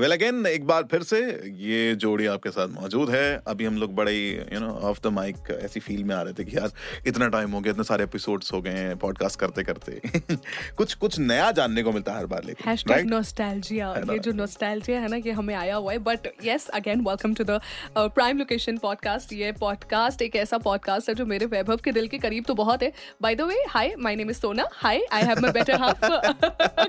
well again एक बार फिर से ये जोड़ी आपके साथ मौजूद है। अभी हम लोग बड़े you know off the mic ऐसी फील में आ रहे थे कि यार इतना टाइम हो गया इतने सारे एपिसोड्स हो गए हैं पॉडकास्ट करते करते कुछ कुछ नया जानने को मिलता है हर बार लेकिन right? नॉस्टैल्जिया है? ये जो नॉस्टैल्जिया है ना ये हमें आया हुआ है। But yes again welcome to the prime location podcast ये पॉडकास्ट एक ऐसा पॉडकास्ट है जो मेरे वैभव के दिल के करीब तो बहुत है। By the way hi my name is Sona hi I have my better half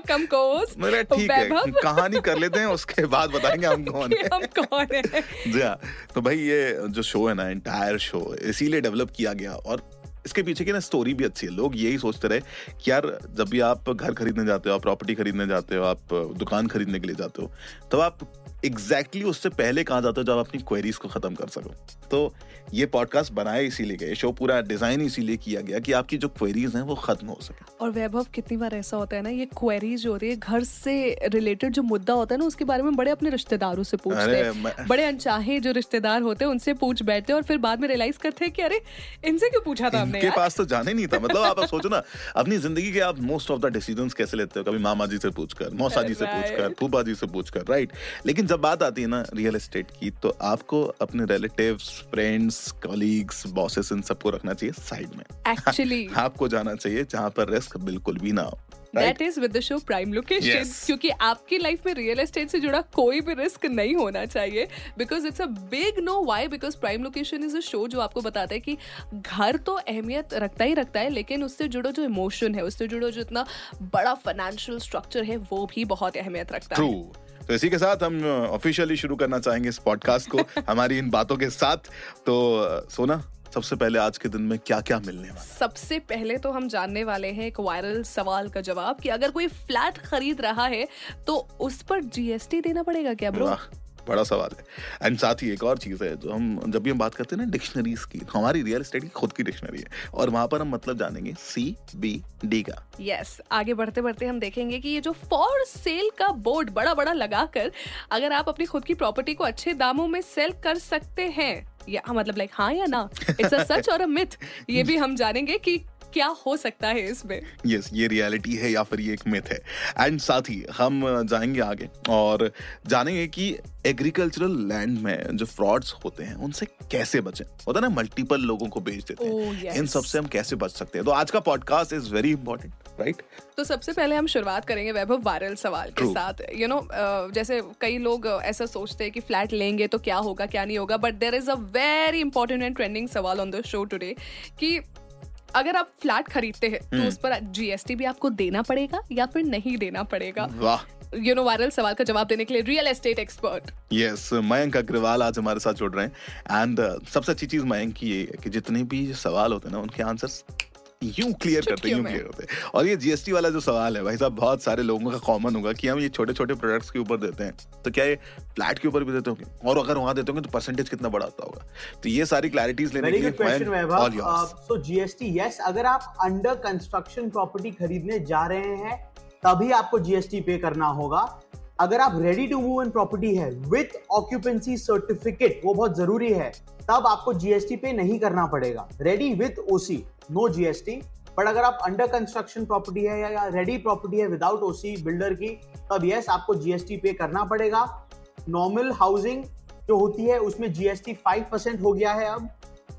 कम कोस मेरा ठीक है। कहानी कर लेते हैं उसके बाद बताएँगे हम कौन है। हम कौन है। जी हाँ तो भाई ये जो शो है ना एंटायर शो इसीलिए डेवलप किया गया और इसके पीछे की ना स्टोरी भी अच्छी है। लोग यही सोचते रहे कि यार जब भी आप घर खरीदने जाते हो आप प्रॉपर्टी खरीदने जाते हो आप दुकान खरीदने के लिए जाते हो तब आप एग्जैक्टली exactly उससे पहले कहाँ जाते हो जब अपनी क्वेरीज को खत्म कर सको। तो ये पॉडकास्ट बनाया इसीलिए गया शो पूरा डिज़ाइन इसीलिए किया गया कि आपकी जो क्वेरीज हैं वो खत्म हो सके। और वैभव कितनी बार ऐसा होता है ना ये क्वेरीज जो होती है घर से रिलेटेड जो मुद्दा होता है ना उसके बारे में बड़े अपने रिश्तेदारों से पूछते हैं। बड़े अनचाहे जो रिश्तेदार होते हैं उनसे पूछ बैठते हैं और फिर बाद में रियलाइज़ करते हैं कि अरे इनसे क्यों पूछा था हमने? यार। पास तो जाने नहीं था। मतलब आप सोचो ना अपनी ज़िंदगी के आप मोस्ट ऑफ़ द डिसीज़न कैसे लेते हो? कभी मामा जी से पूछकर मौसा जी से पूछकर फूफा जी से पूछकर राइट लेकिन जब बात आती है ना रियल एस्टेट की तो आपको अपने रिलेटिव फ्रेंड्स कॉलीग्स बॉसेस इन सबको रखना चाहिए साइड में। एक्चुअली आपको जाना चाहिए जहाँ पर रिस्क बिल्कुल भी ना हो। That is with the show prime location क्योंकि आपकी लाइफ में रियल एस्टेट से जुड़ा कोई भी रिस्क नहीं होना चाहिए। Because it's a big no why because prime location is a show जो आपको बताता है कि घर तो अहमियत रखता ही रखता है लेकिन उससे जुड़ो जो इमोशन है उससे जुड़ो जो इतना बड़ा फाइनेंशियल स्ट्रक्चर है वो भी बहुत अहमियत रखता ट्रू है तो इसी के साथ हम ऑफिशियली शुरू करना चाहेंगे इस पॉडकास्ट को हमारी इन बातों के साथ। तो सोना सबसे पहले आज के दिन में क्या क्या मिलने वाला? सबसे पहले तो हम जानने वाले हैं एक वायरल सवाल का जवाब कि अगर कोई फ्लैट खरीद रहा है तो उस पर जीएसटी देना पड़ेगा क्या ब्रो बड़ा सवाल है। एंड साथ ही एक और चीज़ है जो हम जब भी हम बात करते हैं ना डिक्शनरीज की तो हमारी रियल एस्टेट की खुद की डिक्शनरी है। और वहाँ पर हम मतलब जानेंगे सी बी डी का। यस yes, आगे बढ़ते बढ़ते हम देखेंगे कि ये जो फॉर सेल का बोर्ड बड़ा बड़ा लगाकर अगर आप अपनी खुद की प्रॉपर्टी को अच्छे दामों में सेल कर सकते हैं या हाँ, मतलब लाइक हाँ या ना? इट्स अ सच और अ मिथ ये भी हम जानेंगे कि क्या हो सकता है इसमें। यस yes, ये रियलिटी है या फिर ये एक मिथ है। एंड साथ ही हम जाएँगे आगे और जानेंगे कि एग्रीकल्चरल लैंड में जो फ्रॉड्स होते हैं उनसे कैसे बचें? होता है ना मल्टीपल लोगों को बेच देते Oh, हैं yes. इन सबसे हम कैसे बच सकते हैं? तो आज का podcast is very important right तो सबसे पहले हम शुरुआत करेंगे वैभव वायरल सवाल के साथ। यू नो जैसे कई लोग uh, ऐसा सोचते हैं कि फ्लैट लेंगे तो क्या होगा क्या नहीं होगा but there is a very important and trending सवाल ऑन द शो टुडे कि अगर आप फ्लैट खरीदते हैं। तो उस पर जीएसटी भी आपको देना पड़ेगा या फिर नहीं देना पड़ेगा? वाह। यू नो वायरल सवाल का जवाब देने के लिए real estate expert yes Mayank Agarwal आज हमारे साथ जुड़ रहे हैं। एंड uh, सबसे अच्छी चीज़ मयंक की ये है कि जितने भी सवाल होते हैं ना उनके आंसर्स यूँ क्लियर करते हैं यूँ क्लियर होते। हैं और ये जीएसटी वाला जो सवाल है भाई साहब बहुत सारे लोगों का कॉमन होगा कि हम ये छोटे छोटे प्रोडक्ट्स के ऊपर देते हैं। तो क्या ये फ्लैट के ऊपर भी देते होंगे? और अगर वहाँ देते होंगे तो परसेंटेज कितना बड़ा आता होगा? तो ये सारी क्लैरिटीज लेने के लिए. सो जीएसटी यस अगर आप अंडर कंस्ट्रक्शन प्रॉपर्टी खरीदने जा रहे हैं तभी आपको जीएसटी पे करना होगा। अगर आप ready to move in property है विथ ऑक्यूपेंसी सर्टिफिकेट वो बहुत ज़रूरी है, तब आपको जीएसटी पे नहीं करना पड़ेगा। Ready with OC no GST but अगर आप अंडर कंस्ट्रक्शन प्रॉपर्टी है या रेडी प्रॉपर्टी है विदाउट ओसी बिल्डर की, तब यस आपको जीएसटी पे करना पड़ेगा। नॉर्मल हाउसिंग जो होती है, उसमें जीएसटी फाइव परसेंट हो गया है अब,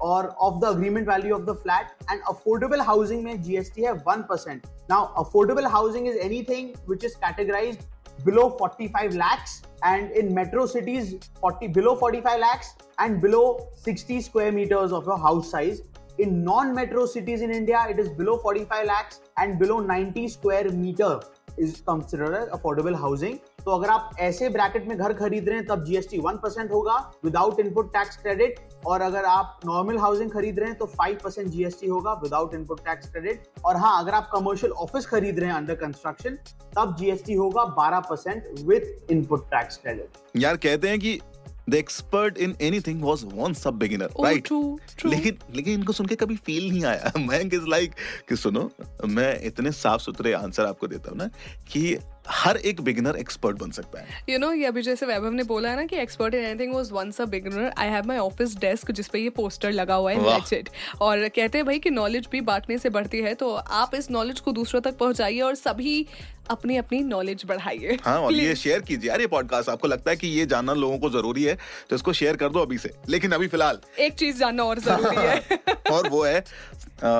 और of the agreement value of the flat and affordable housing में जीएसटी है one percent now affordable housing is anything which is categorised below 45 lakhs and in metro cities 40 below 45 lakhs and below 60 square meters of your house size. In non-metro cities in india it is below 45 lakhs and below 90 square meter is consider affordable housing तो अगर आप ऐसे bracket में घर खरीद रहे हैं, तब जीएसटी वन परसेंट होगा विदाउट इनपुट टैक्स क्रेडिट और अगर आप नॉर्मल हाउसिंग खरीद रहे हैं तो फाइव परसेंट जीएसटी होगा विदाउट इनपुट टैक्स क्रेडिट और हाँ अगर आप कमर्शियल ऑफ़िस खरीद रहे हैं अंडर कंस्ट्रक्शन तब जीएसटी होगा बारह percent with input tax credit यार, कहते हैं कि the expert in anything was once a beginner right. लेकिन लेकिन इनको सुन के कभी फील नहीं आया मैं इज़ लाइक कि सुनो मैं इतने साफ़ सुथरे आंसर आपको देता हूँ ना कि हर एक बिगिनर एक्सपर्ट बन सकता है। यू नो ये अभी जैसे वैभव ने बोला है ना कि expert in anything was once a beginner I have my office desk जिस पे ये पोस्टर लगा हुआ है। मैच और कहते हैं भाई कि नॉलेज भी बांटने से बढ़ती है तो आप इस नॉलेज को दूसरों तक पहुंचाइए और सभी अपनी अपनी नॉलेज बढ़ाइए। हाँ और ये शेयर कीजिए। यार ये पॉडकास्ट आपको लगता है कि ये जानना लोगों को ज़रूरी है तो इसको शेयर कर दो अभी से। लेकिन अभी फ़िलहाल। एक चीज़ जानना और ज़रूरी है। और वो है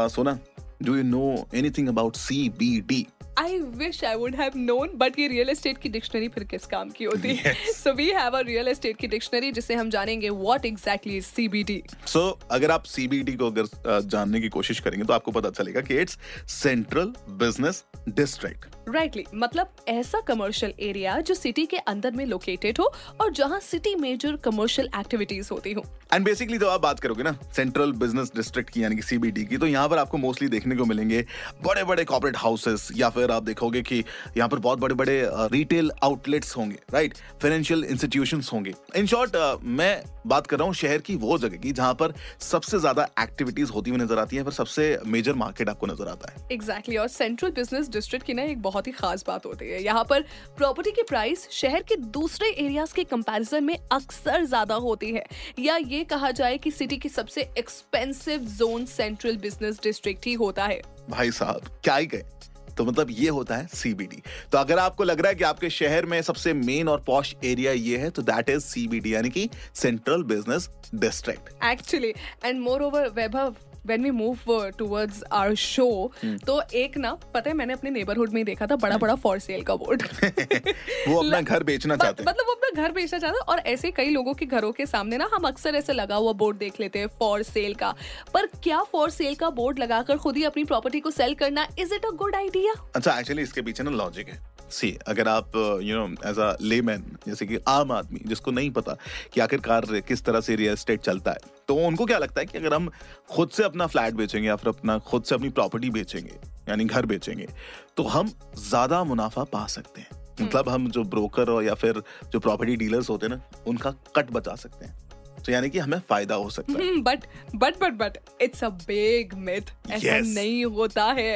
Sona do you know anything about C B D I wish I would have known but ये रियल एस्टेट की डिक्शनरी फिर किस काम की होती? है so we have a real estate की डिक्शनरी जिसे हम जानेंगे what exactly is CBD so अगर आप सीबीडी को अगर जानने की कोशिश करेंगे तो आपको पता चलेगा कि it's central business district rightly right मतलब ऐसा कमर्शियल एरिया जो सिटी के अंदर में लोकेटेड हो और जहाँ सिटी मेजर कमर्शियल एक्टिविटीज़ होती हो। एंड बेसिकली जब आप बात करोगे ना सेंट्रल बिज़नेस डिस्ट्रिक्ट की यानी कि सीबीडी की तो यहाँ पर आपको मोस्टली देखने को मिलेंगे बड़े बड़े कॉर्पोरेट हाउसेस या फिर आप देखोगे कि यहाँ पर बहुत बड़े बड़े रिटेल आउटलेट्स होंगे राइट फाइनेंशियल इंस्टीट्यूशन होंगे। इन शॉर्ट मैं बात कर रहा हूँ शहर की वो जगह की जहाँ पर सबसे ज़्यादा एक्टिविटीज़ होती हुई नज़र आती है फिर सबसे मेजर मार्केट आपको नज़र आता है। एग्जैक्टली exactly, और सेंट्रल बिज़नेस डिस्ट्रिक्ट की ना एक बहुत ही खास बात होती है। यहाँ पर प्रॉपर्टी की प्राइस शहर के दूसरे एरियाज़ के कंपैरिजन में अक्सर ज़्यादा होती है। या ये कहा जाए कि सिटी की सबसे expensive zone central business district ही होता है। भाई साहब क्या ही गए तो मतलब ये होता है सीबीडी तो अगर आपको लग रहा है कि आपके शहर में सबसे मेन और पॉश एरिया ये है तो दैट इज़ सीबीडी यानी कि central business district actually and moreover Vaibhav when we move uh, towards our show तो एक ना पता है मैंने अपने नेबरहुड में ही देखा था बड़ा बड़ा फॉर सेल का बोर्ड वो अपना घर बेचना चाहते मतलब वो अपना घर बेचना चाहता और ऐसे कई लोगों के घरों के सामने ना हम अक्सर ऐसे लगा हुआ बोर्ड देख लेते हैं फॉर सेल का। पर क्या फॉर सेल का बोर्ड लगाकर खुद ही अपनी प्रॉपर्टी को सेल करना is it a good idea अच्छा एक्चुअली इसके पीछे ना लॉजिक है। सी अगर आप you know as a layman जैसे कि आम आदमी जिसको नहीं पता कि आखिरकार किस तरह से रियल एस्टेट चलता है तो उनको क्या लगता है कि अगर हम खुद से अपना फ्लैट बेचेंगे या फिर अपना खुद से अपनी प्रॉपर्टी बेचेंगे यानी घर बेचेंगे तो हम ज़्यादा मुनाफा पा सकते हैं। मतलब हम जो ब्रोकर और या फिर जो प्रॉपर्टी डीलर्स होते हैं ना उनका कट बचा सकते हैं। तो यानी कि हमें फ़ायदा हो सकता है। But but but but it's a big myth ऐसा नहीं होता है।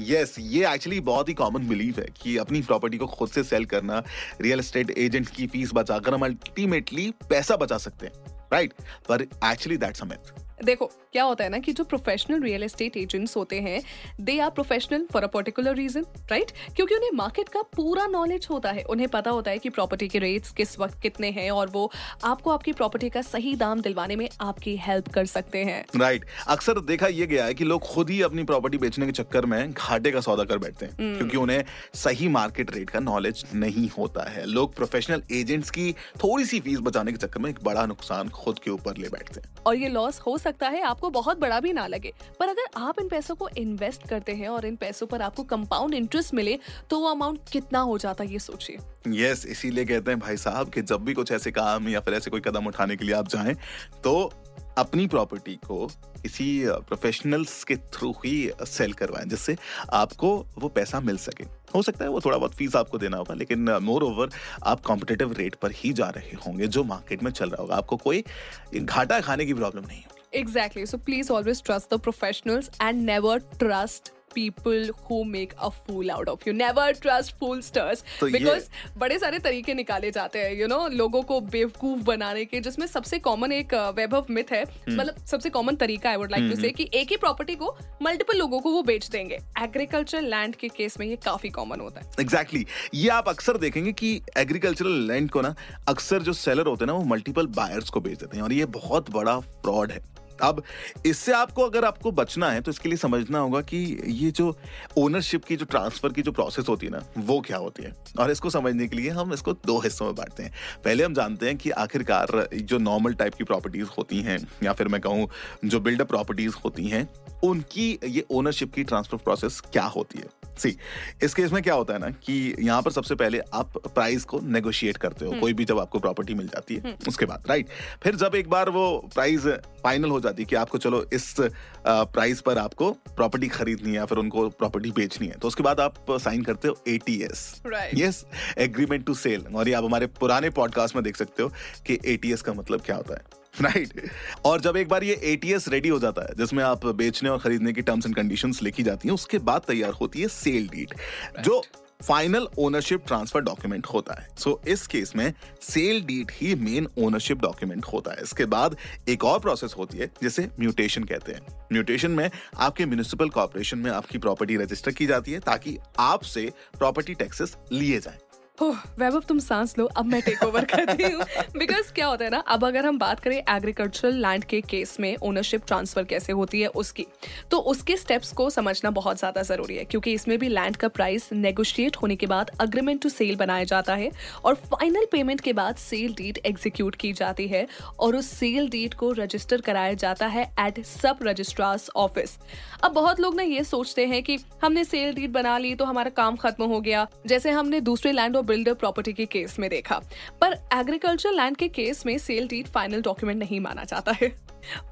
यस yes, ये एक्चुअली बहुत ही कॉमन बिलीफ है कि अपनी प्रॉपर्टी को खुद से सेल करना रियल एस्टेट एजेंट की फ़ीस बचाकर हम अल्टीमेटली पैसा बचा सकते हैं राइट पर एक्चुअली दैट्स अ मिथ देखो क्या होता है ना कि जो प्रोफेशनल रियल एस्टेट एजेंट्स होते हैं they are professional for a particular reason right क्योंकि उन्हें मार्केट का पूरा नॉलेज होता है। उन्हें पता होता है कि प्रॉपर्टी के रेट्स किस वक्त कितने हैं और वो आपको आपकी प्रॉपर्टी का सही दाम दिलवाने में आपकी हेल्प कर सकते हैं। Right right. अक्सर देखा यह गया है कि लोग खुद ही अपनी प्रॉपर्टी बेचने के चक्कर में घाटे का सौदा कर बैठते हैं hmm. क्योंकि उन्हें सही मार्केट रेट का नॉलेज नहीं होता है। लोग प्रोफेशनल एजेंट्स की थोड़ी सी फ़ीस बचाने के चक्कर में एक बड़ा नुकसान खुद के ऊपर ले बैठते हैं। और ये लॉस हो सकता है, आपको बहुत बड़ा भी ना लगे। पर अगर आप इन पैसों को इन्वेस्ट करते हैं और इन पैसों पर आपको कंपाउंड इंटरेस्ट मिले तो वो अमाउंट कितना हो जाता है, ये सोचिए। यस इसीलिए कहते हैं भाई साहब कि जब भी कुछ ऐसे काम या फिर ऐसे कोई कदम उठाने के लिए आप जाएँ तो अपनी प्रॉपर्टी को किसी प्रोफेशनल्स के थ्रू ही सेल करवाएँ, जिससे आपको वो पैसा मिल सके। हो सकता है वो थोड़ा बहुत फ़ीस आपको देना होगा, लेकिन मोर ओवर आप कॉम्पिटेटिव रेट पर ही जा रहे होंगे, जो मार्केट में चल रहा होगा। आपको कोई घाटा खाने की प्रॉब्लम नहीं Exactly. So please always trust the professionals and never trust people who make a fool out of you. Never trust foolsters. तो because बड़े सारे तरीके निकाले जाते हैं यू नो लोगों को बेवकूफ़ बनाने के जिसमें सबसे कॉमन एक अ, वैभव मिथ है। मतलब सबसे कॉमन तरीका आई वुड लाइक टू से कि एक ही प्रॉपर्टी को मल्टीपल लोगों को वो बेच देंगे। एग्रीकल्चर लैंड के केस में ये काफ़ी कॉमन होता है। Exactly exactly. ये आप अक्सर देखेंगे कि एग्रीकल्चरल लैंड को ना अक्सर जो सेलर होते हैं ना वो मल्टीपल बायर्स को बेच देते हैं और ये बहुत बड़ा फ्रॉड है। अब इससे आपको, अगर आपको बचना है तो इसके लिए समझना होगा कि ये जो ओनरशिप की, जो ट्रांसफ़र की जो प्रोसेस होती है ना, वो क्या होती है? और इसको समझने के लिए हम इसको दो हिस्सों में बांटते हैं। पहले हम जानते हैं कि आखिरकार जो नॉर्मल टाइप की प्रॉपर्टीज़ होती हैं, या फिर मैं कहूँ, जो बिल्डअप प्रॉपर्टीज़ होती हैं, उनकी ये ओनरशिप की ट्रांसफ़र प्रोसेस क्या होती है? सी इस केस में क्या होता है ना कि यहाँ पर सबसे पहले आप प्राइस को नेगोशिएट करते हो। कोई भी जब आपको प्रॉपर्टी मिल जाती है उसके बाद राइट फिर जब एक बार वो प्राइस फाइनल हो जाती है कि आपको चलो इस प्राइस पर आपको प्रॉपर्टी खरीदनी है या फिर उनको प्रॉपर्टी बेचनी है तो उसके बाद आप साइन करते हो ATS Right. Yes agreement to sell और ये आप हमारे पुराने पॉडकास्ट में देख सकते हो कि एटीएस का मतलब क्या होता है। राइट और जब एक बार ये एटीएस रेडी हो जाता है जिसमें आप बेचने और खरीदने की टर्म्स एंड कंडीशंस लिखी जाती हैं उसके बाद तैयार होती है सेल डीड जो फाइनल ओनरशिप ट्रांसफ़र डॉक्यूमेंट होता है। सो so, इस केस में सेल डीड ही मेन ओनरशिप डॉक्यूमेंट होता है। इसके बाद एक और प्रोसेस होती है जिसे म्यूटेशन कहते हैं। म्यूटेशन में आपके म्यूनिसिपल कॉर्पोरेशन में आपकी प्रॉपर्टी रजिस्टर की जाती है ताकि आपसे प्रॉपर्टी टैक्सेस लिए जाएँ। वैभव, तुम सांस लो, अब मैं टेक ओवर करती हूँ। बिकॉज़ क्या होता है ना, अब अगर हम बात करें एग्रीकल्चरल लैंड के केस में ओनरशिप ट्रांसफ़र कैसे होती है उसकी तो उसके स्टेप्स को समझना बहुत ज़्यादा ज़रूरी है, क्योंकि इसमें भी लैंड का प्राइस नेगोशिएट होने के बाद अग्रीमेंट टू सेल बनाया जाता है और फाइनल पेमेंट के बाद सेल डीड एग्जीक्यूट की जाती है और उस सेल डीड को रजिस्टर कराया जाता है एट सब रजिस्ट्रार्स ऑफ़िस अब बहुत लोग ना ये सोचते हैं कि हमने सेल डीड बना ली तो हमारा काम खत्म हो गया। जैसे हमने दूसरे लैंड बिल्डर प्रॉपर्टी के केस में देखा। पर एग्रीकल्चर लैंड के केस में सेल डीड फाइनल डॉक्यूमेंट नहीं माना जाता है।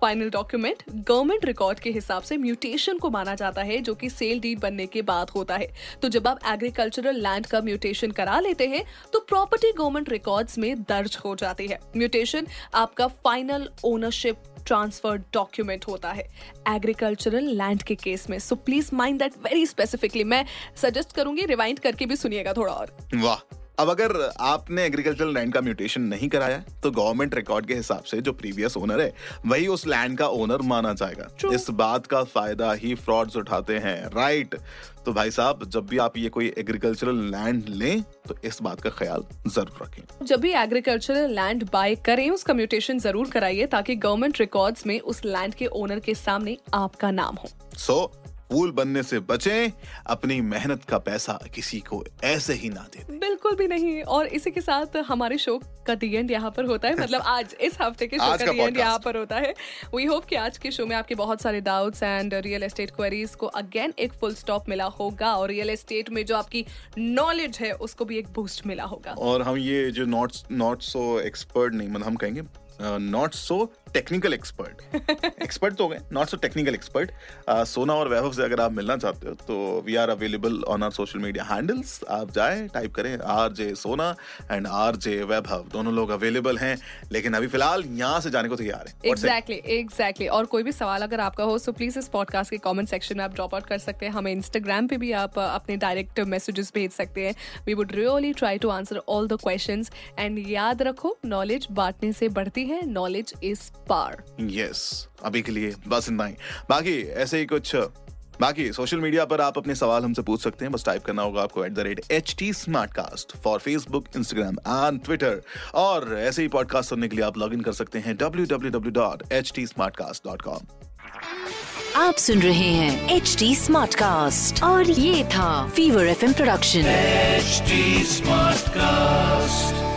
फाइनल डॉक्यूमेंट गवर्नमेंट रिकॉर्ड के हिसाब से म्यूटेशन को माना जाता है, जो कि सेल डीड बनने के बाद होता है। तो जब आप एग्रीकल्चरल लैंड का म्यूटेशन करा लेते हैं तो प्रॉपर्टी गवर्नमेंट रिकॉर्ड्स में दर्ज हो जाती है। म्यूटेशन आपका फाइनल ओनरशिप ट्रांसफ़र डॉक्यूमेंट होता है एग्रीकल्चरल लैंड के केस में। So please mind that very specifically मैं सजेस्ट करूँगी रिवाइंड करके भी सुनिएगा थोड़ा और। वाह अब अगर आपने एग्रीकल्चरल लैंड का म्यूटेशन नहीं कराया तो गवर्नमेंट रिकॉर्ड के हिसाब से जो प्रीवियस ओनर है वही उस लैंड का ओनर माना जाएगा। इस बात का फ़ायदा ही फ्रॉड्स उठाते हैं राइट तो भाई साहब जब भी आप ये कोई एग्रीकल्चरल लैंड लें तो इस बात का ख्याल ज़रूर रखें। जब भी एग्रीकल्चरल लैंड बाय करें उसका म्यूटेशन ज़रूर कराइए ताकि गवर्नमेंट रिकॉर्ड्स में उस लैंड के ओनर के सामने आपका नाम हो। सो so, फूल बनने से बचें अपनी मेहनत का पैसा किसी को ऐसे ही ना दे। बिल्कुल भी नहीं और इसी के साथ हमारे शो का दी एंड यहाँ पर होता है। मतलब आज इस हफ़्ते के शो का का दी एंड यहाँ पर होता है। वी होप कि आज के शो में आपके बहुत सारे doubts and real estate queries को अगेन एक फुल स्टॉप मिला होगा और रियल एस्टेट में जो आपकी नॉलेज है उसको भी एक बूस्ट मिला होगा। और हम ये जो नॉट नॉट सो एक्सपर्ट नहीं मतलब हम कहेंगे not so technical expert expert तो हो गए नॉट सो टेक्निकल एक्सपर्ट सोना और वैभव से अगर आप मिलना चाहते हो तो we are available on our social media handles आप जाए टाइप करें आर जे सोना एंड आर जे वैभव दोनों लोग अवेलेबल हैं लेकिन अभी फ़िलहाल यहाँ से जाने को तैयार है। एग्जैक्टली एग्जैक्टली और कोई भी सवाल अगर आपका हो सो प्लीज़ इस पॉडकास्ट के कॉमेंट सेक्शन में आप ड्रॉप आउट कर सकते हैं। हमें इंस्टाग्राम पे भी आप अपने डायरेक्ट मैसेजेस भेज सकते हैं। We would really try to answer all the questions and याद रखो नॉलेज बांटने से बढ़ती है। Knowledge is par. यस अभी के लिए बस इतना ही। बाकी ऐसे ही कुछ बाकी सोशल मीडिया पर आप अपने सवाल हमसे पूछ सकते हैं बस टाइप करना होगा आपको at the rate H T Smartcast for Facebook Instagram and Twitter और ऐसे ही पॉडकास्ट सुनने के लिए आप लॉग इन कर सकते हैं W W W dot H T Smartcast dot com आप सुन रहे हैं एच टी स्मार्ट कास्ट और ये था Fever F M production H smart Smartcast.